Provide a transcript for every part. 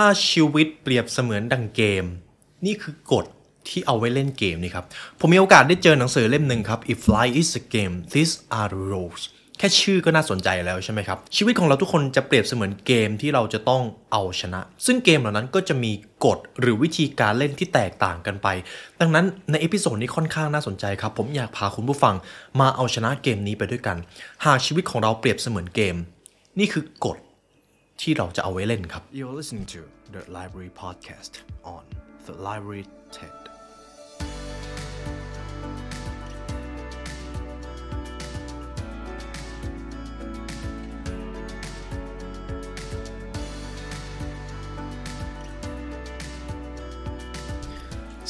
ถ้าชีวิตเปรียบเสมือนดังเกม นี่คือกฎที่เอาไว้เล่นเกมนี่ครับ ผมมีโอกาสได้เจอหนังสือเล่มหนึ่งครับ If Life is a Game These are the rules แค่ชื่อก็น่าสนใจแล้วใช่ไหมครับ ชีวิตของเราทุกคนจะเปรียบเสมือนเกมที่เราจะต้องเอาชนะ ซึ่งเกมเหล่านั้นก็จะมีกฎหรือวิธีการเล่นที่แตกต่างกันไป ดังนั้นใน episode นี้ค่อนข้างน่าสนใจครับ ผมอยากพาคุณผู้ฟังมาเอาชนะเกมนี้ไปด้วยกัน หากชีวิตของเราเปรียบเสมือนเกม นี่คือกฎ ที่เราจะเอาไว้เล่นครับ You're listening to the Library Podcast on the Library TED.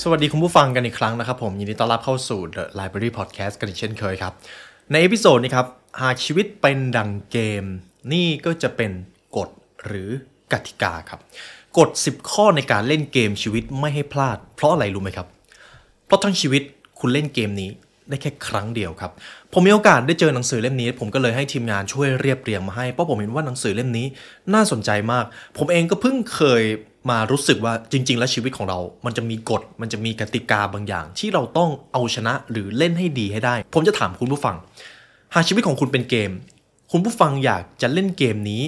สวัสดีคุณผู้ฟังกันอีกครั้งนะครับผมยินดีต้อนรับเข้าสู่ The Library Podcast กันอีกเช่นเคยครับ ใน episode นี้ครับ หากชีวิตเป็นดังเกม นี่ก็จะเป็นกฎ หรือกติกาครับกฎ 10 ข้อในการเล่นเกมชีวิตไม่ให้พลาด เพราะอะไรรู้ไหมครับ เพราะทั้งชีวิตคุณเล่นเกมนี้ได้แค่ครั้งเดียวครับ ผมมีโอกาสได้เจอหนังสือเล่มนี้ ผมก็เลยให้ทีมงานช่วยเรียบเรียงมาให้ เพราะผมเห็นว่าหนังสือเล่มนี้น่าสนใจมาก ผมเองก็เพิ่งเคยมารู้สึกว่าจริง ๆ แล้วชีวิตของเรา มันจะมีกฎ มันจะมีกติกาบางอย่าง ที่เราต้องเอาชนะหรือเล่นให้ดีให้ได้ ผมจะถามคุณผู้ฟัง หากชีวิตของคุณเป็นเกม คุณผู้ฟังอยากจะเล่นเกมนี้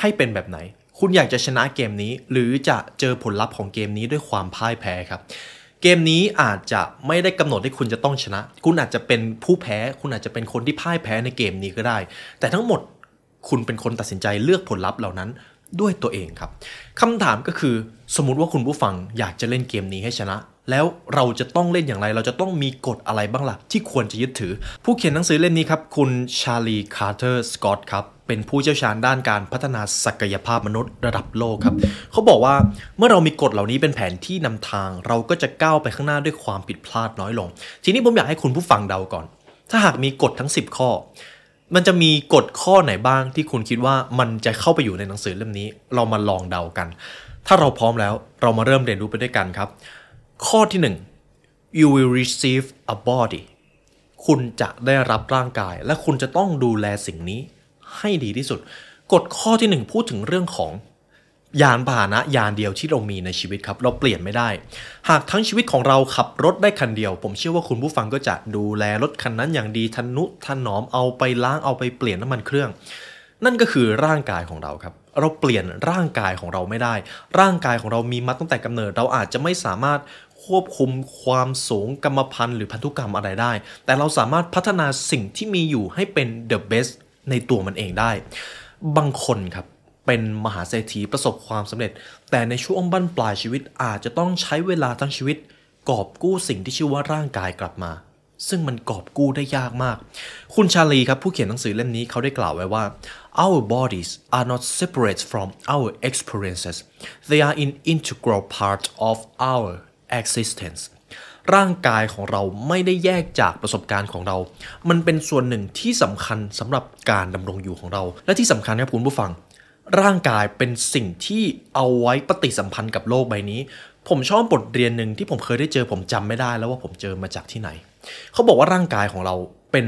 ให้เป็นแบบไหน คุณอยากจะชนะเกมนี้ หรือจะเจอผลลัพธ์ของเกมนี้ด้วยความพ่ายแพ้ครับ เกมนี้อาจจะไม่ได้กำหนดให้คุณจะต้องชนะ คุณอาจจะเป็นผู้แพ้ คุณอาจจะเป็นคนที่พ่ายแพ้ในเกมนี้ก็ได้ แต่ทั้งหมดคุณเป็นคนตัดสินใจเลือกผลลัพธ์เหล่านั้นด้วยตัวเองครับคำถามก็คือสมมุติว่าคุณผู้ฟังอยากจะเล่นเกมนี้ให้ชนะ แล้วเราจะต้องเล่นอย่างไร เราจะต้องมีกฎอะไรบ้างล่ะ ที่ควรจะยึดถือ ผู้เขียนหนังสือเล่มนี้ครับ คุณ Chérie Carter-Scott ครับ เป็นผู้เชี่ยวชาญด้านการพัฒนาศักยภาพมนุษย์ระดับโลกครับ เขาบอกว่าเมื่อเรามีกฎเหล่านี้เป็นแผนที่นำทาง เราก็จะก้าวไปข้างหน้าด้วยความผิดพลาดน้อยลง ทีนี้ผมอยากให้คุณผู้ฟังเดาก่อน ถ้าหากมีกฎทั้ง 10 ข้อ มันจะมีกฎข้อไหนบ้างที่คุณคิดว่ามันจะเข้าไปอยู่ในหนังสือเล่มนี้ เรามาลองเดากัน ถ้าเราพร้อมแล้วเรามาเริ่มเรียนรู้ไปด้วยกันครับ ข้อที่ 1 you will receive a body คุณจะได้รับร่างกาย และคุณจะต้องดูแลสิ่งนี้ให้ดีที่สุด กฎข้อที่ 1 พูดถึงเรื่องของยานพาหนะยานเดียวที่เรามีในชีวิตครับ เราเปลี่ยนไม่ได้ หากทั้งชีวิตของเราขับรถได้คันเดียว ผมเชื่อว่าคุณผู้ฟังก็จะดูแลรถคันนั้นอย่างดีทนุถนอมเอาไปล้างเอาไปเปลี่ยนน้ำมันเครื่อง นั่นก็คือร่างกายของเราครับ เราเปลี่ยนร่างกายของเราไม่ได้ ร่างกายของเรามีมาตั้งแต่กำเนิด เราอาจจะไม่สามารถ ควบคุมความสูงกรรมพันธุ์หรือพันธุกรรมอะไรได้ แต่เราสามารถพัฒนาสิ่งที่มีอยู่ให้เป็น the best ในตัวมันเองได้ บางคนครับเป็นมหาเศรษฐีประสบความสำเร็จ แต่ในช่วงบั้นปลายชีวิตอาจจะต้องใช้เวลาทั้งชีวิต กอบกู้สิ่งที่ชื่อว่าร่างกายกลับมา ซึ่งมันกอบกู้ได้ยากมาก คุณชาลีครับผู้เขียนหนังสือเล่มนี้เขาได้กล่าวไว้ว่า our bodies are not separate from our experiences they are an integral part of our existence ร่างกายของเราไม่ได้แยกจากประสบการณ์ของเรา มันเป็นส่วนหนึ่งที่สำคัญสำหรับการดำรงอยู่ของเรา และที่สำคัญครับคุณผู้ฟัง ร่างกายเป็นสิ่งที่เอาไว้ปฏิสัมพันธ์กับโลกใบนี้ ผมชอบบทเรียนหนึ่งที่ผมเคยได้เจอผมจำไม่ได้แล้วว่าผมเจอมาจากที่ไหน เขาบอกว่าร่างกายของเราเป็น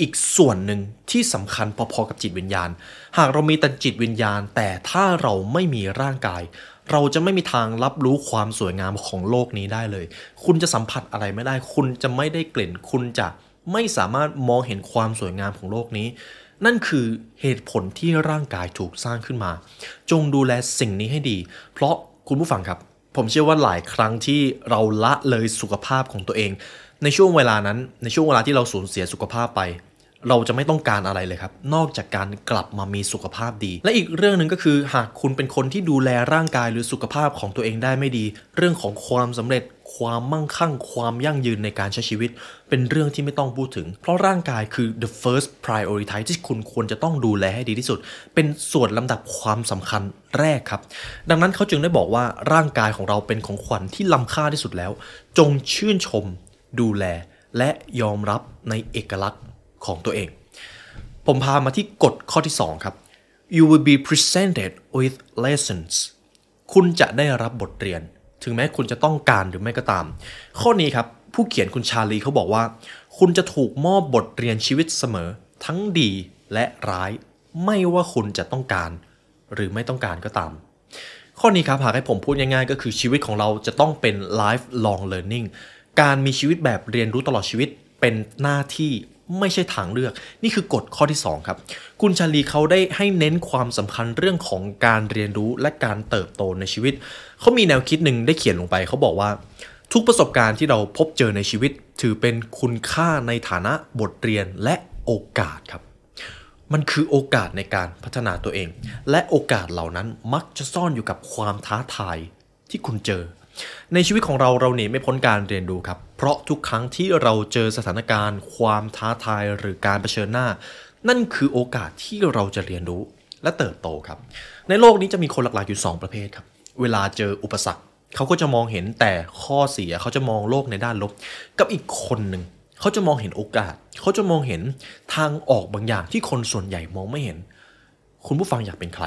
อีกส่วนหนึ่งที่สำคัญพอๆกับจิตวิญญาณ หากเรามีแต่จิตวิญญาณ แต่ถ้าเราไม่มีร่างกาย เราจะไม่มีทางรับรู้ความสวยงามของโลกนี้ได้เลย คุณจะสัมผัสอะไรไม่ได้ คุณจะไม่ได้กลิ่น คุณจะไม่สามารถมองเห็นความสวยงามของโลกนี้ นั่นคือเหตุผลที่ร่างกายถูกสร้างขึ้นมา จงดูแลสิ่งนี้ให้ดี เพราะคุณผู้ฟังครับ ผมเชื่อว่าหลายครั้งที่เราละเลยสุขภาพของตัวเอง ในช่วงเวลานั้น ในช่วงเวลาที่เราสูญเสียสุขภาพไป เราจะไม่ต้องการอะไรเลยครับ นอกจากการกลับมามีสุขภาพดี และอีกเรื่องหนึ่งก็คือ หากคุณเป็นคนที่ดูแลร่างกายหรือสุขภาพของตัวเองได้ไม่ดี เรื่องของความสำเร็จความมั่งคั่ง ความยั่งยืนในการใช้ชีวิต เป็นเรื่องที่ไม่ต้องพูดถึง เพราะร่างกายคือ the first priority ที่คุณควรจะต้องดูแลให้ดีที่สุด เป็นส่วนลำดับความสำคัญแรกครับ ดังนั้นเขาจึงได้บอกว่าร่างกายของเราเป็นของขวัญที่ล้ำค่าที่สุดแล้ว จงชื่นชม ดูแล และยอมรับในเอกลักษณ์ ของตัวเอง ผมพามาที่กฎข้อที่ 2 ครับ you will be presented with lessons คุณจะได้รับบทเรียน ถึงแม้คุณจะต้องการหรือไม่ก็ตาม ข้อนี้ครับ ผู้เขียนคุณชาลีเขาบอกว่า คุณจะถูกมอบบทเรียนชีวิตเสมอ ทั้งดีและร้าย ไม่ว่าคุณจะต้องการ หรือไม่ต้องการก็ตาม ข้อนี้ครับหากให้ผมพูดง่ายๆ ก็คือชีวิตของเราจะต้องเป็น life long learning การมีชีวิตแบบเรียนรู้ตลอดชีวิตเป็นหน้าที่ ไม่ใช่ทางเลือก นี่คือกฎข้อที่ 2 ครับ คุณชาลีเขาได้ให้เน้นความสำคัญเรื่องของการเรียนรู้และการเติบโตในชีวิต เขามีแนวคิดหนึ่งได้เขียนลงไป เขาบอกว่า ทุกประสบการณ์ที่เราพบเจอในชีวิต ถือเป็นคุณค่าในฐานะบทเรียนและโอกาสครับ มันคือโอกาสในการพัฒนาตัวเอง และโอกาสเหล่านั้นมักจะซ่อนอยู่กับความท้าทายที่คุณเจอ ในชีวิตของเราเราหนีไม่พ้นการเรียนรู้ครับ เพราะทุกครั้งที่เราเจอสถานการณ์ ความท้าทายหรือการเผชิญหน้า นั่นคือโอกาสที่เราจะเรียนรู้และเติบโตครับ ในโลกนี้จะมีคนหลักๆอยู่ 2 ประเภทครับ เวลาเจออุปสรรคเขาก็จะมองเห็นแต่ข้อเสียเขาจะมองโลกในด้านลบ กับอีกคนหนึ่งเขาจะมองเห็นโอกาส เขาจะมองเห็นทางออกบางอย่างที่คนส่วนใหญ่มองไม่เห็น คุณผู้ฟังอยากเป็นใคร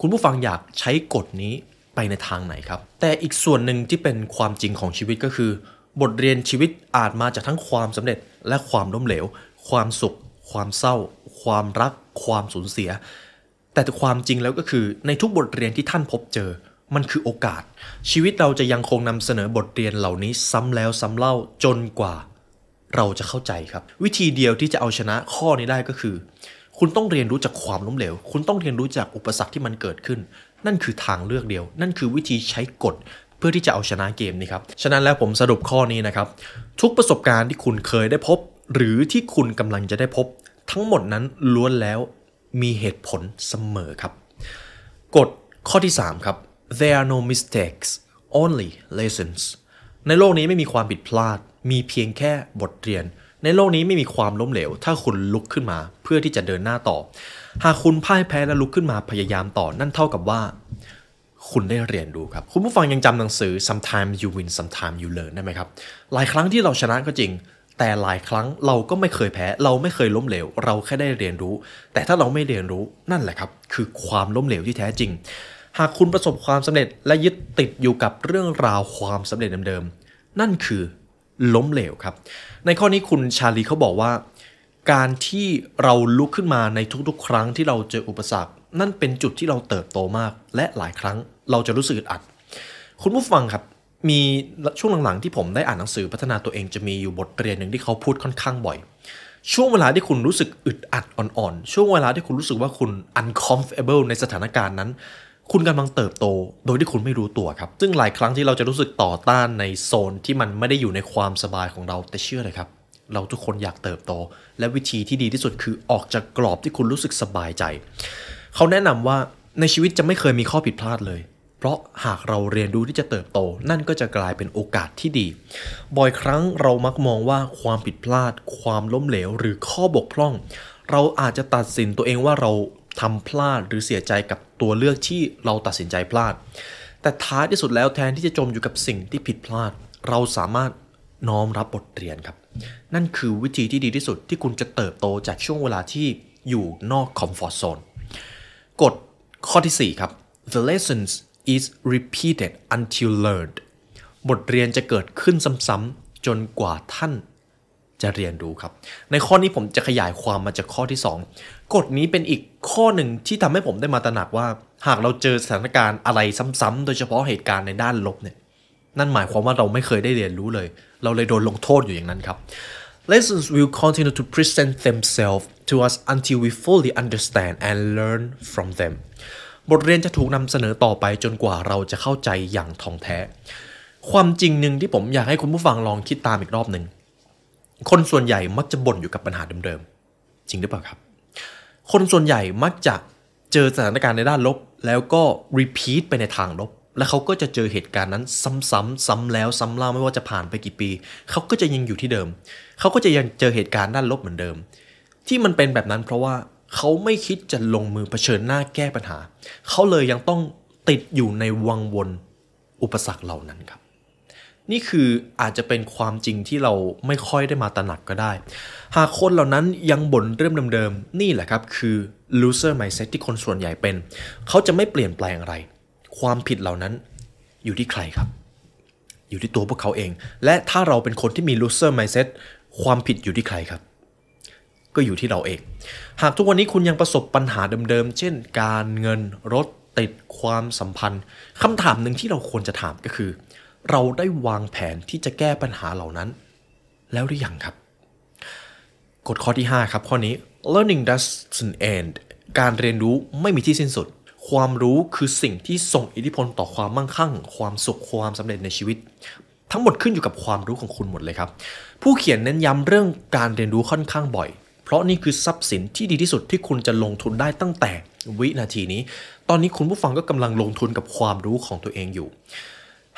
คุณผู้ฟังอยากใช้กฎนี้ไปในทางไหนครับ แต่อีกส่วนหนึ่งที่เป็นความจริงของชีวิตก็คือ บทเรียนชีวิตอาจมาจากทั้งความสำเร็จและความล้มเหลว ความสุข ความเศร้า ความรัก ความสูญเสีย แต่ความจริงแล้วก็คือในทุกบทเรียนที่ท่านพบเจอ มันคือโอกาส ชีวิตเราจะยังคงนำเสนอบทเรียนเหล่านี้ซ้ำแล้วซ้ำเล่าจนกว่า เราจะเข้าใจครับ วิธีเดียวที่จะเอาชนะข้อนี้ได้ก็คือ คุณต้องเรียนรู้จากความล้มเหลว คุณต้องเรียนรู้จากอุปสรรคที่มันเกิดขึ้น นั่นคือทางเลือกเดียว นั่นคือวิธีใช้กฎ พื่อที่จะเอาชนะเกมนี้ครับ ฉะนั้นแล้วผมสรุปข้อนี้นะครับ ทุกประสบการณ์ที่คุณเคยได้พบ หรือที่คุณกำลังจะได้พบ ทั้งหมดนั้นล้วนแล้วมีเหตุผลเสมอครับ กฎข้อที่ 3 ครับ there are no mistakes only lessons ในโลกนี้ไม่มีความผิดพลาด มีเพียงแค่บทเรียน ในโลกนี้ไม่มีความล้มเหลว ถ้าคุณลุกขึ้นมา เพื่อที่จะเดินหน้าต่อ หากคุณพ่ายแพ้และลุกขึ้นมาพยายามต่อนั่นเท่ากับว่า คุณได้เรียนรู้ครับ คุณผู้ฟังยังจำหนังสือ sometimes you win sometimes you learn ได้ไหมครับ หลายครั้งที่เราชนะก็จริง แต่หลายครั้งเราก็ไม่เคยแพ้ เราไม่เคยล้มเหลว เราแค่ได้เรียนรู้ แต่ถ้าเราไม่เรียนรู้นั่นแหละครับ คือความล้มเหลวที่แท้จริง หากคุณประสบความสำเร็จและยึดติดอยู่กับเรื่องราวความสำเร็จเดิมๆนั่นคือล้มเหลวครับ ในข้อนี้คุณชาลีเขาบอกว่า การที่เราลุกขึ้นมาในทุกๆ ครั้งที่เราเจออุปสรรค นั่นเป็นจุดที่เราเติบโตมาก และหลายครั้ง เราจะรู้สึกอึดอัด คุณผู้ฟังครับ มีช่วงหลังๆที่ผมได้อ่านหนังสือพัฒนาตัวเองจะมีอยู่บทเรียนหนึ่งที่เขาพูดค่อนข้างบ่อย ช่วงเวลาที่คุณรู้สึกอึดอัดอ่อนๆ ช่วงเวลาที่คุณรู้สึกว่าคุณ uncomfortable ในสถานการณ์นั้น คุณกำลังเติบโตโดยที่คุณไม่รู้ตัวครับ ซึ่งหลายครั้งที่เราจะรู้สึกต่อต้านในโซนที่มันไม่ได้อยู่ในความสบายของเราแต่เชื่อเลยครับเราทุกคนอยากเติบโต และวิธีที่ดีที่สุดคือออกจากกรอบที่คุณรู้สึกสบายใจ เขาแนะนำว่าในชีวิตจะไม่เคยมีข้อผิดพลาดเลย เพราะหากเราเรียนรู้ที่จะเติบโต นั่นก็จะกลายเป็นโอกาสที่ดี บ่อยครั้งเรามักมองว่าความผิดพลาด ความล้มเหลว หรือข้อบกพร่อง เราอาจจะตัดสินตัวเองว่าเราทำพลาดหรือเสียใจกับตัวเลือกที่เราตัดสินใจพลาด แต่ท้ายที่สุดแล้วแทนที่จะจมอยู่กับสิ่งที่ผิดพลาด เราสามารถน้อมรับบทเรียนครับ นั่นคือวิธีที่ดีที่สุดที่คุณจะเติบโตจากช่วงเวลาที่อยู่นอกคอมฟอร์ z โซนกฎข้อที่ 4 ครับ the lessons is repeated until learned บทเรียนจะเกิดขึ้นซ้ำๆจนกว่าท่านจะเรียนรู้ครับ ในข้อนี้ผมจะขยายความมาจากข้อที่ 2 กฎนี้เป็นอีกข้อหนึ่งที่ทำให้ผมได้มาตระหนักว่า หากเราเจอสถานการณ์อะไรซ้ำๆโดยเฉพาะเหตุการณ์ในด้านลบเนี่ยนั่นหมายความว่าเราไม่เคยได้เรียนรู้เลย เราเลยโดนลงโทษอยู่อย่างนั้นครับ Lessons will continue to present themselves to us until we fully understand and learn from them บทเรียนจะถูกนำเสนอต่อไปจนกว่าเราจะเข้าใจอย่างท่องแท้ ความจริงหนึ่งที่ผมอยากให้คุณผู้ฟังลองคิดตามอีกรอบหนึ่งคนส่วนใหญ่มักจะบ่นอยู่กับปัญหาเดิมๆ จริงหรือเปล่าครับ คนส่วนใหญ่มักจะเจอสถานการณ์ในด้านลบ แล้วก็ repeat ไปในทางลบ และเขาก็จะเจอเหตุการณ์นั้นซ้ำๆซ้ำแล้วซ้ำเล่าไม่ว่าจะผ่านไปกี่ปี เขาก็จะยังอยู่ที่เดิม เขาก็จะยังเจอเหตุการณ์ด้านลบเหมือนเดิม ที่มันเป็นแบบนั้นเพราะว่า เขาไม่คิดจะลงมือเผชิญหน้าแก้ปัญหา เขาเลยยังต้องติดอยู่ในวังวนอุปสรรคเหล่านั้นครับ นี่คืออาจจะเป็นความจริงที่เราไม่ค่อยได้มาตระหนักก็ได้ หากคนเหล่านั้นยังบ่นเรื่องเดิมๆ นี่แหละครับคือ loser mindset ที่คนส่วนใหญ่เป็น เขาจะไม่เปลี่ยนแปลงอะไร ความผิดเหล่านั้นอยู่ที่ใครครับ อยู่ที่ตัวพวกเขาเอง และถ้าเราเป็นคนที่มี loser mindset ความผิดอยู่ที่ใครครับ ก็อยู่ที่เราเอง หากทุกวันนี้คุณยังประสบปัญหาเดิมๆ เช่น การเงินรถติดความสัมพันธ์คำถามหนึ่งที่เราควรจะถามก็คือ เราได้วางแผนที่จะแก้ปัญหาเหล่านั้น แล้วหรือยังครับกฎข้อที่ 5 ครับ ข้อนี้ learning doesn't end การเรียนรู้ไม่มีที่สิ้นสุด ความรู้คือสิ่งที่ส่งอิทธิพลต่อความมั่งคั่ง ความสุขความสำเร็จในชีวิต ทั้งหมดขึ้นอยู่กับความรู้ของคุณหมดเลยครับ ผู้เขียนเน้นย้ำเรื่องการเรียนรู้ค่อนข้างบ่อย ราะนี่คือทรัพย์สินที่ดีที่สุดที่คุณจะลงทุนได้ตั้งแต่วินาทีนี้ ตอนนี้คุณผู้ฟังก็กำลังลงทุนกับความรู้ของตัวเองอยู่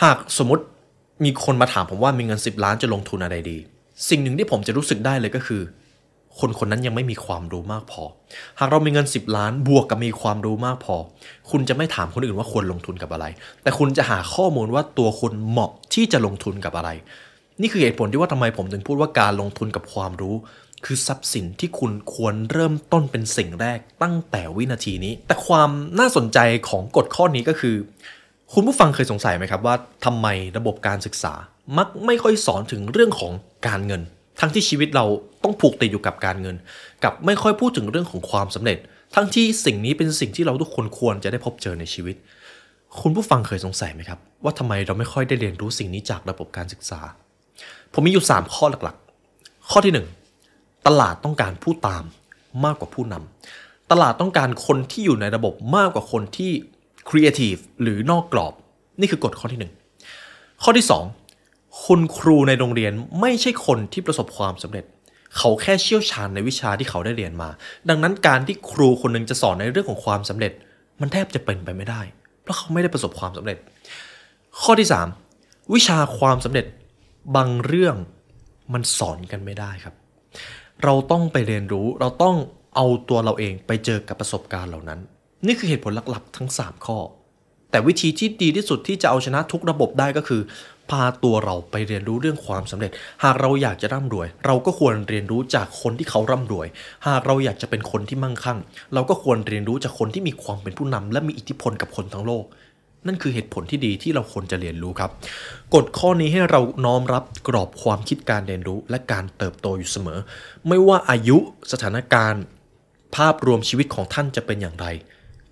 หากสมมติมีคนมาถามผมว่ามีเงิน 10 ล้านจะลงทุนอะไรดี สิ่งหนึ่งที่ผมจะรู้สึกได้เลยก็คือ คนคนนั้นยังไม่มีความรู้มากพอ หากเรามีเงิน 10 ล้านบวกกับมีความรู้มากพอ คุณจะไม่ถามคนอื่นว่าควรลงทุนกับอะไร แต่คุณจะหาข้อมูลว่าตัวคุณเหมาะที่จะลงทุนกับอะไร นี่คือเหตุผลที่ว่าทำไมผมถึงพูดว่าการลงทุนกับความรู้ คือทรัพย์สินที่คุณควรเริ่มต้นเป็นสิ่งแรกตั้งแต่วินาทีนี้ แต่ความน่าสนใจของกฎข้อนี้ก็คือ คุณผู้ฟังเคยสงสัยไหมครับว่าทำไมระบบการศึกษา มักไม่ค่อยสอนถึงเรื่องของการเงิน ทั้งที่ชีวิตเราต้องผูกติดอยู่กับการเงิน กับไม่ค่อยพูดถึงเรื่องของความสำเร็จ ทั้งที่สิ่งนี้เป็นสิ่งที่เราทุกคนควรจะได้พบเจอในชีวิต คุณผู้ฟังเคยสงสัยไหมครับ ว่าทำไมเราไม่ค่อยได้เรียนรู้สิ่งนี้จากระบบการศึกษา ผมมีอยู่ 3 ข้อหลักๆ ข้อที่ 1 ตลาดต้องการผู้ตามมากกว่าผู้นำตลาดต้องการคนที่อยู่ในระบบมากกว่าคนที่ครีเอทีฟหรือนอกกรอบ นี่คือกฎข้อที่ 1 ข้อที่ 2 คุณครูในโรงเรียนไม่ใช่คนที่ประสบความสำเร็จ เขาแค่เชี่ยวชาญในวิชาที่เขาได้เรียนมา ดังนั้นการที่ครูคนหนึ่งจะสอนในเรื่องของความสำเร็จ มันแทบจะเป็นไปไม่ได้ เพราะเขาไม่ได้ประสบความสำเร็จ ข้อที่ 3 วิชาความสำเร็จบางเรื่องมันสอนกันไม่ได้ครับ เราต้องไปเรียนรู้เราต้องเอาตัวเราเองไปเจอกับประสบการณ์เหล่านั้น นี่คือเหตุผลหลักๆ ทั้ง 3 ข้อ แต่วิธีที่ดีที่สุดที่จะเอาชนะทุกระบบได้ก็คือ พาตัวเราไปเรียนรู้เรื่องความสำเร็จ หากเราอยากจะร่ำรวย เราก็ควรเรียนรู้จากคนที่เขาร่ำรวย หากเราอยากจะเป็นคนที่มั่งคั่ง เราก็ควรเรียนรู้จากคนที่มีความเป็นผู้นำและมีอิทธิพลกับคนทั้งโลก นั่นคือเหตุผลที่ดีที่เราควรจะเรียนรู้ครับ กฎข้อนี้ให้เราน้อมรับกรอบความคิดการเรียนรู้ และการเติบโตอยู่เสมอ ไม่ว่าอายุสถานการณ์ ภาพรวมชีวิตของท่านจะเป็นอย่างไร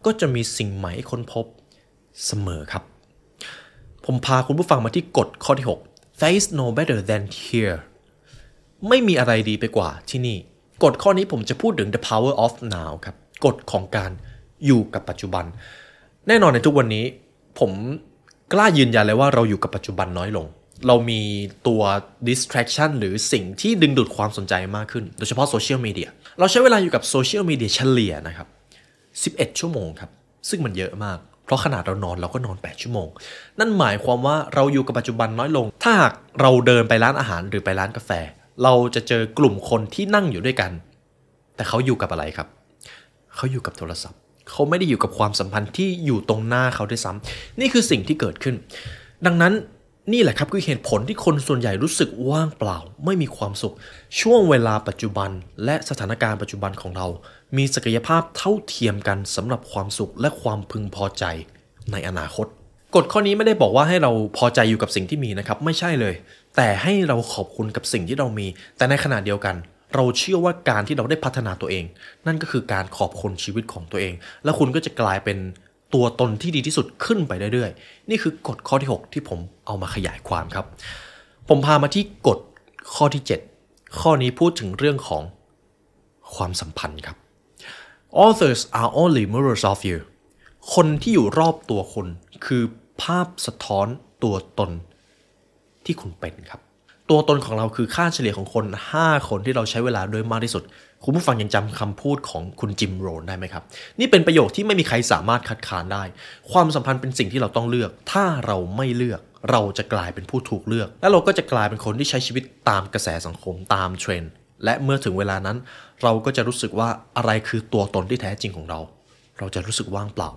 ก็จะมีสิ่งใหม่ให้ค้นพบเสมอครับ ผมพาคุณผู้ฟังมาที่กฎข้อที่ 6 There is no better than here ไม่มีอะไรดีไปกว่าที่นี่ กฎข้อนี้ผมจะพูดถึง the power of now ครับ กฎของการอยู่กับปัจจุบัน แน่นอนในทุกวันนี้ ผมกล้ายืนยันเลยว่าเราอยู่กับปัจจุบันน้อยลง เรามีตัว distraction หรือสิ่งที่ดึงดูดความสนใจมากขึ้น โดยเฉพาะโซเชียลมีเดียเราใช้เวลาอยู่กับโซเชียลมีเดียเฉลี่ยนะครับ 11 ชั่วโมงครับ ซึ่งมันเยอะมาก เพราะขนาดเรานอนเราก็นอน 8 ชั่วโมง นั่นหมายความว่าเราอยู่กับปัจจุบันน้อยลง ถ้าหากเราเดินไปร้านอาหารหรือไปร้านกาแฟ เราจะเจอกลุ่มคนที่นั่งอยู่ด้วยกัน แต่เขาอยู่กับอะไรครับ เขาอยู่กับโทรศัพท์ เขาไม่ได้อยู่กับความสัมพันธ์ที่อยู่ตรงหน้าเขาด้วยซ้ำนี่คือสิ่งที่เกิดขึ้น ดังนั้นนี่แหละครับคือเหตุผลที่คนส่วนใหญ่รู้สึกว่างเปล่า ไม่มีความสุข ช่วงเวลาปัจจุบัน และสถานการณ์ปัจจุบันของเรา มีศักยภาพเท่าเทียมกันสำหรับความสุขและความพึงพอใจในอนาคตกฎข้อนี้ไม่ได้บอกว่าให้เราพอใจอยู่กับสิ่งที่มีนะครับ ไม่ใช่เลย แต่ให้เราขอบคุณกับสิ่งที่เรามี แต่ในขณะเดียวกัน เราเชื่อว่าการที่เราได้พัฒนาตัวเอง นั่นก็คือการขอบคุณชีวิตของตัวเอง แล้วคุณก็จะกลายเป็นตัวตนที่ดีที่สุดขึ้นไปเรื่อยๆ นี่คือกฎข้อที่ 6 ที่ผมเอามาขยายความครับ ผมพามาที่กฎข้อที่ 7 ข้อนี้พูดถึงเรื่องของความสัมพันธ์ครับ authors are only mirrors of you คนที่อยู่รอบตัวคุณคือภาพสะท้อนตัวตนที่คุณเป็นครับ ตัวตนของเราคือค่าเฉลี่ยของคน 5 คนที่เราใช้เวลาด้วยมากที่สุด คุณผู้ฟังยังจำคำพูดของคุณจิมโรนได้ไหมครับ นี่เป็นประโยคที่ไม่มีใครสามารถคัดค้านได้ ความสัมพันธ์เป็นสิ่งที่เราต้องเลือก ถ้าเราไม่เลือก เราจะกลายเป็นผู้ถูกเลือก และเราก็จะกลายเป็นคนที่ใช้ชีวิตตามกระแสสังคมตามเทรนด์และเมื่อถึงเวลานั้น เราก็จะรู้สึกว่าอะไรคือตัวตนที่แท้จริงของเรา เราจะรู้สึกว่างเปล่า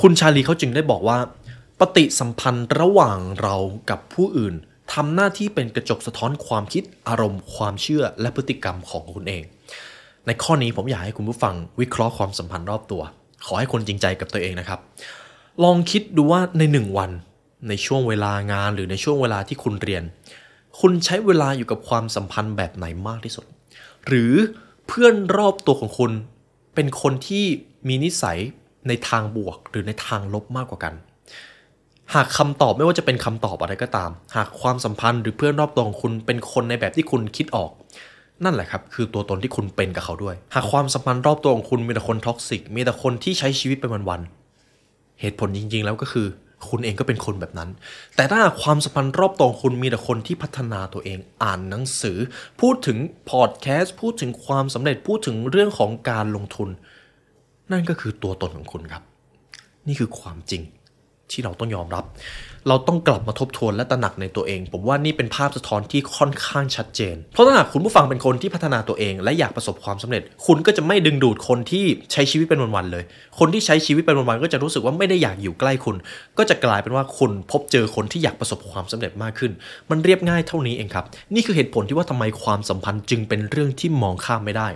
คุณชาลีเขาจึงได้บอกว่า ปฏิสัมพันธ์ระหว่างเรากับผู้อื่น ทำหน้าที่เป็นกระจกสะท้อนความคิดอารมณ์ ความเชื่อและพฤติกรรมของคุณเอง ในข้อนี้ผมอยากให้คุณผู้ฟังวิเคราะห์ความสัมพันธ์รอบตัว ขอให้คนจริงใจกับตัวเองนะครับ ลองคิดดูว่าในหนึ่งวัน ในช่วงเวลางานหรือในช่วงเวลาที่คุณเรียน คุณใช้เวลาอยู่กับความสัมพันธ์แบบไหนมากที่สุด หรือเพื่อนรอบตัวของคุณ เป็นคนที่มีนิสัยในทางบวกหรือในทางลบมากกว่ากัน หากคำตอบไม่ว่าจะเป็นคำตอบอะไรก็ตาม หากความสัมพันธ์หรือเพื่อนรอบตัวของคุณเป็นคนในแบบที่คุณคิดออก นั่นแหละครับ คือตัวตนที่คุณเป็นกับเขาด้วย หากความสัมพันธ์รอบตัวของคุณมีแต่คนท็อกซิกมีแต่คนที่ใช้ชีวิตไปวันๆเหตุผลจริงๆ แล้วก็คือ คุณเองก็เป็นคนแบบนั้น แต่ถ้าหากความสัมพันธ์รอบตัวของคุณมีแต่คนที่พัฒนาตัวเองอ่านหนังสือ พูดถึงพอดแคสต์พูดถึงความสำเร็จพูดถึงเรื่องของการลงทุน นั่นก็คือตัวตนของคุณครับ นี่คือความจริง ที่เราต้องยอมรับ เราต้องกลับมาทบทวนและตระหนักในตัวเอง ผมว่านี่เป็นภาพสะท้อนที่ค่อนข้างชัดเจน เพราะถ้าหากคุณผู้ฟังเป็นคนที่พัฒนาตัวเอง และอยากประสบความสำเร็จ คุณก็จะไม่ดึงดูดคนที่ใช้ชีวิตเป็นวันๆเลย คนที่ใช้ชีวิตเป็นวันๆก็จะรู้สึกว่าไม่ได้อยากอยู่ใกล้คุณ ก็จะกลายเป็นว่าคุณพบเจอคนที่อยากประสบความสำเร็จมากขึ้น มันเรียบง่ายเท่านี้เองครับ นี่คือเหตุผลที่ว่าทำไมความสัมพันธ์จึงเป็นเรื่องที่มองข้ามไม่ได้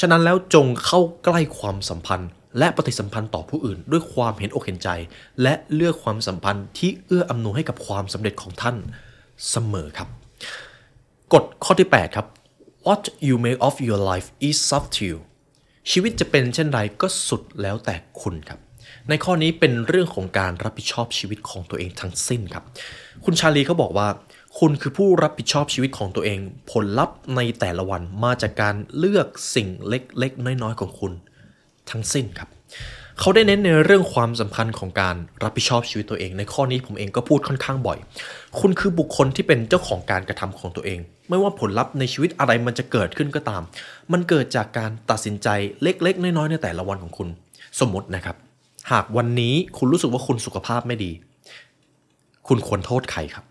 ฉะนั้นแล้วจงเข้าใกล้ความสัมพันธ์ และปฏิสัมพันธ์ต่อผู้อื่น ด้วยความเห็นอกเห็นใจ และเลือกความสัมพันธ์ที่เอื้ออำนวยให้กับความสำเร็จของท่านเสมอครับกฎข้อที่ 8 ครับ what you make of your life is up to you ชีวิตจะเป็นเช่นไรก็สุดแล้วแต่คุณครับ ในข้อนี้เป็นเรื่องของการรับผิดชอบชีวิตของตัวเองทั้งสิ้นครับ คุณชาลีเขาบอกว่า คุณคือผู้รับผิดชอบชีวิตของตัวเอง ผลลัพธ์ในแต่ละวันมาจากการเลือกสิ่งเล็กๆ น้อยๆ ของคุณ ทั้งสิ้นครับ เขาได้เน้นในเรื่องความสำคัญของการรับผิดชอบชีวิตตัวเอง ในข้อนี้ผมเองก็พูดค่อนข้างบ่อย คุณคือบุคคลที่เป็นเจ้าของการกระทำของตัวเอง ไม่ว่าผลลัพธ์ในชีวิตอะไรมันจะเกิดขึ้นก็ตาม มันเกิดจากการตัดสินใจเล็ก ๆ น้อยๆในแต่ละวันของคุณ สมมตินะครับ หากวันนี้คุณรู้สึกว่าคุณสุขภาพไม่ดี คุณควรโทษใครครับ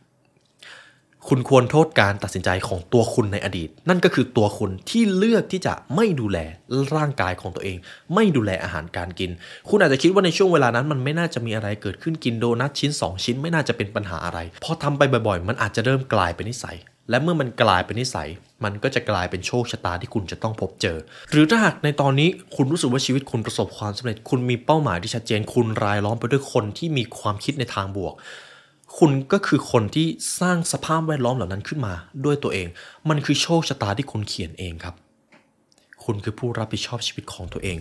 คุณควรโทษการตัดสินใจของตัวคุณในอดีต นั่นก็คือตัวคุณที่เลือกที่จะไม่ดูแลร่างกายของตัวเอง ไม่ดูแลอาหารการกิน คุณอาจจะคิดว่าในช่วงเวลานั้น มันไม่น่าจะมีอะไรเกิดขึ้นกินโดนัทชิ้น 2 ชิ้นไม่น่าจะเป็นปัญหาอะไรพอทำไปบ่อยๆ มันอาจจะเริ่มกลายเป็นนิสัย และเมื่อมันกลายเป็นนิสัย มันก็จะกลายเป็นโชคชะตาที่คุณจะต้องพบเจอ หรือถ้าหากในตอนนี้คุณรู้สึกว่าชีวิตคุณประสบความสำเร็จ คุณมีเป้าหมายที่ชัดเจน คุณรายล้อมไปด้วยคนที่มีความคิดในทางบวก คุณก็คือคนที่สร้างสภาพแวดล้อมเหล่านั้นขึ้นมาด้วยตัวเอง มันคือโชคชะตาที่คุณเขียนเองครับ คุณคือผู้รับผิดชอบชีวิตของตัวเอง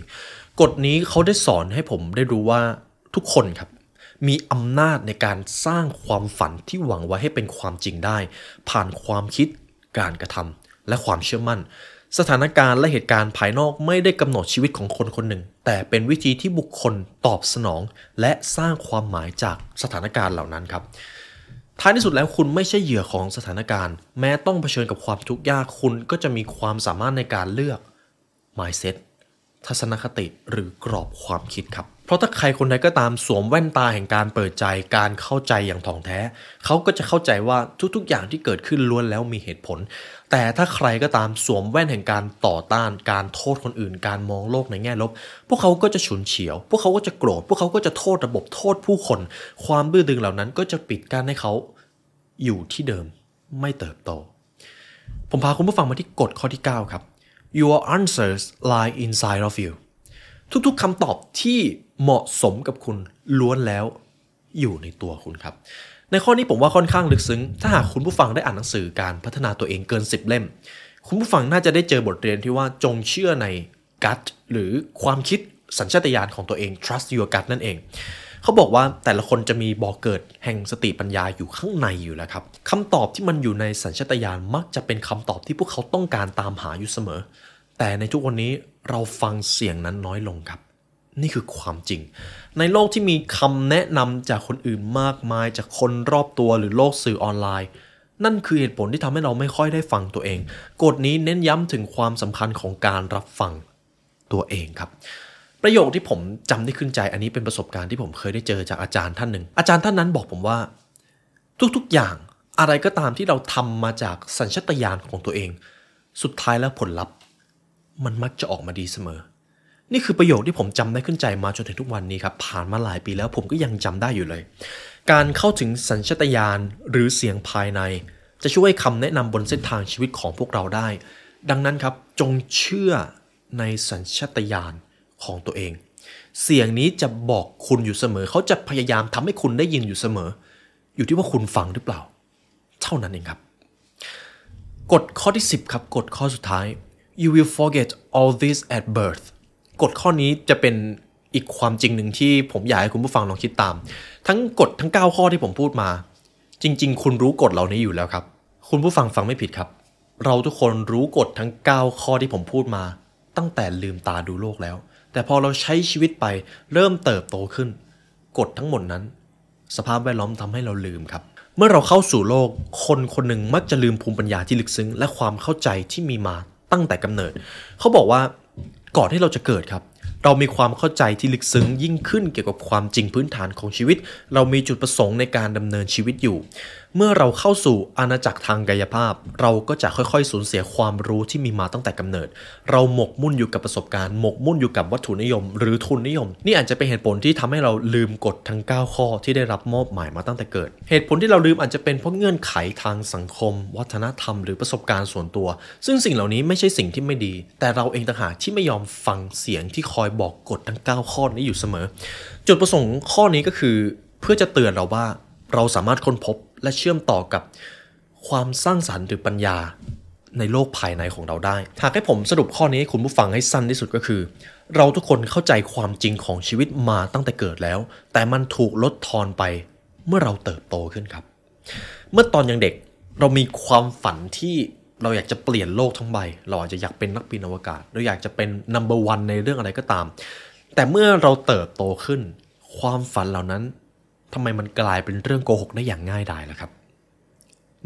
กฎนี้เขาได้สอนให้ผมได้รู้ว่าทุกคนครับ มีอำนาจในการสร้างความฝันที่หวังไว้ให้เป็นความจริงได้ ผ่านความคิด การกระทำและความเชื่อมั่น สถานการณ์และเหตุการณ์ภายนอกไม่ได้กำหนดชีวิตของคนคนหนึ่ง แต่เป็นวิธีที่บุคคลตอบสนอง และสร้างความหมายจากสถานการณ์เหล่านั้นครับท้ายที่สุดแล้วคุณไม่ใช่เหยื่อของสถานการณ์ แม้ต้องเผชิญกับความทุกข์ยากคุณก็จะมีความสามารถในการเลือก mindset ทัศนคติหรือกรอบความคิดครับ เพราะถ้าใครคนใดก็ตามสวมแว่นตาแห่งการเปิดใจการเข้าใจอย่างถ่องแท้ เขาก็จะเข้าใจว่าทุกๆอย่างที่เกิดขึ้นล้วนแล้วมีเหตุผล แต่ถ้าใครก็ตามสวมแว่นแห่งการต่อต้านการโทษคนอื่น การมองโลกในแง่ลบ พวกเขาก็จะฉุนเฉียว พวกเขาก็จะโกรธ พวกเขาก็จะโทษระบบโทษผู้คน ความบื้อดึงเหล่านั้นก็จะปิดกั้นให้เขาอยู่ที่เดิมไม่เติบโต ผมพาคุณผู้ฟังมาที่กฎข้อที่ 9 ครับ Your answers lie inside of you ทุกๆคำตอบที่เหมาะสมกับคุณล้วนแล้วอยู่ในตัวคุณครับ ในข้อนี้ผมว่าค่อนข้างลึกซึ้ง ถ้าหากคุณผู้ฟังได้อ่านหนังสือการพัฒนาตัวเองเกิน 10 เล่ม คุณผู้ฟังน่าจะได้เจอบทเรียนที่ว่าจงเชื่อใน gut หรือความคิดสัญชาตญาณของตัวเอง trust your gut นั่นเอง เขาบอกว่าแต่ละคนจะมีบ่อกเกิดแห่งสติปัญญาอยู่ข้างในอยู่แล้วครับคำตอบที่มันอยู่ในสัญชาตญาณมักจะเป็นคำตอบที่พวกเขาต้องการตามหาอยู่เสมอ แต่ในทุกวันนี้เราฟังเสียงนั้นน้อยลงครับ นี่คือความจริง ในโลกที่มีคำแนะนำจากคนอื่นมากมาย จากคนรอบตัวหรือโลกสื่อออนไลน์ นั่นคือเหตุผลที่ทำให้เราไม่ค่อยได้ฟังตัวเอง กฎนี้เน้นย้ำถึงความสำคัญของการรับฟังตัวเองครับประโยคที่ผมจำได้ขึ้นใจอันนี้เป็นประสบการณ์ที่ผมเคยได้เจอจากอาจารย์ท่านหนึ่ง อาจารย์ท่านนั้นบอกผมว่า ทุกๆอย่างอะไรก็ตามที่เราทำมาจากสัญชาตญาณของตัวเอง สุดท้ายแล้วผลลัพธ์ มันมักจะออกมาดีเสมอ นี่คือประโยคที่ผมจำได้ขึ้นใจมาจนถึงทุกวันนี้ครับ ผ่านมาหลายปีแล้วผมก็ยังจำได้อยู่เลย การเข้าถึงสัญชาตญาณหรือเสียงภายใน จะช่วยคำแนะนำบนเส้นทางชีวิตของพวกเราได้ ดังนั้นครับจงเชื่อในสัญชาตญาณของตัวเอง เสียงนี้จะบอกคุณอยู่เสมอ เขาจะพยายามทำให้คุณได้ยินอยู่เสมอ อยู่ที่ว่าคุณฟังหรือเปล่า เท่านั้นเองครับกฎข้อที่ 10 ครับกฎข้อสุดท้าย you will forget all this at birth กฎข้อนี้จะเป็นอีกความจริงหนึ่งที่ผมอยากให้คุณผู้ฟังลองคิดตาม ทั้งกฎทั้ง 9 ข้อที่ผมพูดมา จริง ๆ คุณรู้กฎเหล่านี้อยู่แล้วครับ คุณผู้ฟังฟังไม่ผิดครับ เราทุกคนรู้กฎทั้ง 9 ข้อที่ผมพูดมา ตั้งแต่ลืมตาดูโลกแล้ว แต่พอเราใช้ชีวิตไปเริ่มเติบโตขึ้น กฎทั้งหมดนั้น สภาพแวดล้อมทำให้เราลืมครับ เมื่อเราเข้าสู่โลก คนคนหนึ่งมักจะลืมภูมิปัญญาที่ลึกซึ้ง และความเข้าใจที่มีมาตั้งแต่กำเนิด เขาบอกว่า ก่อนที่เราจะเกิดครับ เรามีความเข้าใจที่ลึกซึ้งยิ่งขึ้นเกี่ยวกับความจริงพื้นฐานของชีวิต เรามีจุดประสงค์ในการดำเนินชีวิตอยู่เมื่อเราเข้าสู่อาณาจักรทางกายภาพ เราก็จะค่อยๆ สูญเสียความรู้ที่มีมาตั้งแต่กำเนิด เราหมกมุ่นอยู่กับประสบการณ์หมกมุ่นอยู่กับวัตถุนิยม หรือทุนนิยม นี่อาจจะเป็นเหตุผลที่ทำให้เราลืมกฎทั้ง 9 ข้อที่ได้รับมอบหมายมาตั้งแต่เกิด เหตุผลที่เราลืมอาจจะเป็นเพราะเงื่อนไขทางสังคม วัฒนธรรมหรือประสบการณ์ส่วนตัว ซึ่งสิ่งเหล่านี้ไม่ใช่สิ่งที่ไม่ดี แต่เราเองต่างหากที่ไม่ยอมฟังเสียงที่คอยบอกกฎทั้ง 9 ข้อนี้อยู่เสมอ จุดประสงค์ข้อนี้ก็คือ เพื่อจะเตือนเราว่าเราสามารถค้นพบ และเชื่อมต่อกับความสร้างสรรค์หรือปัญญาในโลกภายในของเราได้ หากให้ผมสรุปข้อนี้ให้คุณผู้ฟังให้สั้นที่สุดก็คือ เราทุกคนเข้าใจความจริงของชีวิตมาตั้งแต่เกิดแล้ว แต่มันถูกลดทอนไปเมื่อเราเติบโตขึ้นครับ เมื่อตอนยังเด็กเรามีความฝันที่เราอยากจะเปลี่ยนโลกทั้งใบ เราอาจจะอยากเป็นนักบินอวกาศ เราอยากจะเป็น number one ในเรื่องอะไรก็ตาม แต่เมื่อเราเติบโตขึ้น ความฝันเหล่านั้น ทำไมมันกลายเป็นเรื่องโกหกได้อย่างง่ายดายล่ะครับ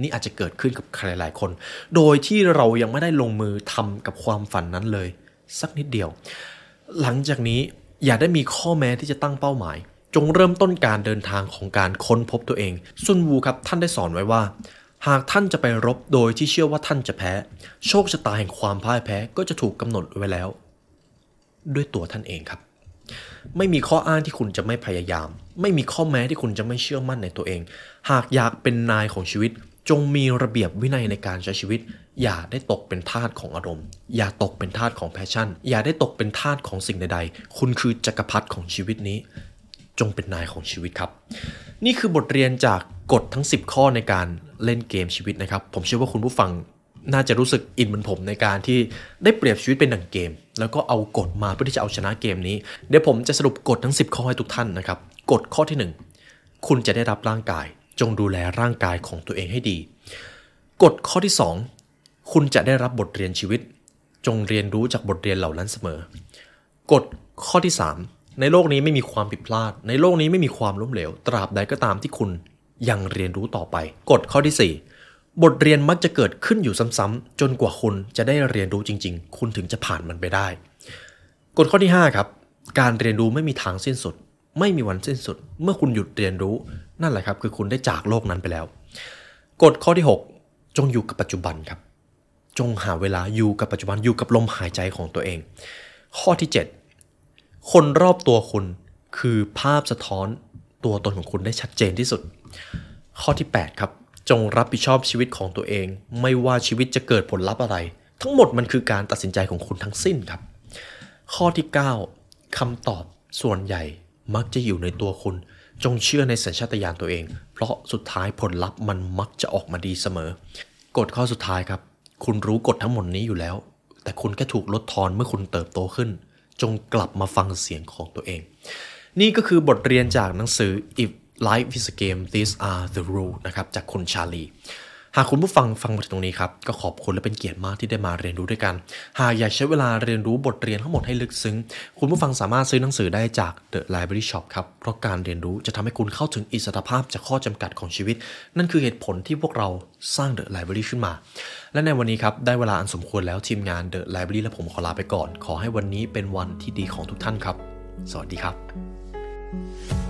นี่อาจจะเกิดขึ้นกับใครหลายคน โดยที่เรายังไม่ได้ลงมือทำกับความฝันนั้นเลย สักนิดเดียว หลังจากนี้อย่าได้มีข้อแม้ที่จะตั้งเป้าหมาย จงเริ่มต้นการเดินทางของการค้นพบตัวเอง ซุนวูครับท่านได้สอนไว้ว่า หากท่านจะไปรบโดยที่เชื่อว่าท่านจะแพ้ โชคชะตาแห่งความพ่ายแพ้ก็จะถูกกำหนดไว้แล้ว ด้วยตัวท่านเองครับ ไม่มีข้ออ้างที่คุณจะไม่พยายาม ไม่มีข้อแม้ที่คุณจะไม่เชื่อมั่นในตัวเอง หากอยากเป็นนายของชีวิต จงมีระเบียบวินัยในการใช้ชีวิต อย่าได้ตกเป็นทาสของอารมณ์ อย่าตกเป็นทาสของแพชชั่น อย่าได้ตกเป็นทาสของสิ่งใดๆ คุณคือจักรพรรดิของชีวิตนี้ จงเป็นนายของชีวิตครับ นี่คือบทเรียนจากกฎทั้ง 10 ข้อในการเล่นเกมชีวิตนะครับ ผมเชื่อว่าคุณผู้ฟัง น่าจะรู้สึกอินเหมือนผมในการที่ได้เปรียบชีวิตเป็นหนังเกม แล้วก็เอากฎมาเพื่อที่จะเอาชนะเกมนี้ เดี๋ยวผมจะสรุปกฎทั้ง 10 ข้อให้ทุกท่านนะครับกฎข้อที่ 1 คุณจะได้รับร่างกาย จงดูแลร่างกายของตัวเองให้ดีกฎข้อที่ 2 คุณจะได้รับบทเรียนชีวิต จงเรียนรู้จากบทเรียนเหล่านั้นเสมอกฎข้อที่ 3 ในโลกนี้ไม่มีความผิดพลาด ในโลกนี้ไม่มีความล้มเหลว ตราบใดก็ตามที่คุณยังเรียนรู้ต่อไปกฎข้อที่ 4 บทเรียนมักจะเกิดขึ้นอยู่ซ้ำๆจนกว่าคุณจะได้เรียนรู้จริง ๆ คุณถึงจะผ่านมันไปได้ กฎข้อที่ 5 ครับ การเรียนรู้ไม่มีทางสิ้นสุด ไม่มีวันสิ้นสุด เมื่อคุณหยุดเรียนรู้นั่นแหละครับ คือคุณได้จากโลกนั้นไปแล้ว กฎข้อที่ 6 จงอยู่กับปัจจุบันครับ จงหาเวลาอยู่กับปัจจุบันอยู่กับลมหายใจของตัวเอง ข้อที่ 7 คนรอบตัวคุณคือภาพสะท้อนตัวตนของคุณได้ชัดเจนที่สุด ข้อที่ 8 ครับ จงรับผิดชอบชีวิตของตัวเอง ไม่ว่าชีวิตจะเกิดผลลัพธ์อะไร ทั้งหมดมันคือการตัดสินใจของคุณทั้งสิ้นครับ ข้อที่ 9คำตอบส่วนใหญ่มักจะอยู่ในตัวคุณ จงเชื่อในสัญชาตญาณตัวเอง เพราะสุดท้ายผลลัพธ์มันมักจะออกมาดีเสมอกฎข้อสุดท้ายครับ คุณรู้กฎทั้งหมดนี้อยู่แล้ว แต่คุณแค่ถูกลดทอนเมื่อคุณเติบโตขึ้น จงกลับมาฟังเสียงของตัวเอง นี่ก็คือบทเรียนจากหนังสือ If Life is a Game These Are the Rules นะครับจากคุณชาลี หากคุณผู้ฟังฟังมาถึงตรงนี้ครับ ก็ขอบคุณและเป็นเกียรติมากที่ได้มาเรียนรู้ด้วยกัน หากอยากใช้เวลาเรียนรู้บทเรียนทั้งหมดให้ลึกซึ้ง คุณผู้ฟังสามารถซื้อหนังสือได้จาก The Library Shop ครับ เพราะการเรียนรู้จะทำให้คุณเข้าถึงอิสรภาพจากข้อจำกัดของชีวิต นั่นคือเหตุผลที่พวกเราสร้าง The Library ขึ้นมาและในวันนี้ครับ ได้เวลาอันสมควรแล้วทีมงาน The Library และผมขอลาไปก่อน ขอให้วันนี้เป็นวันที่ดีของทุกท่านครับ สวัสดีครับ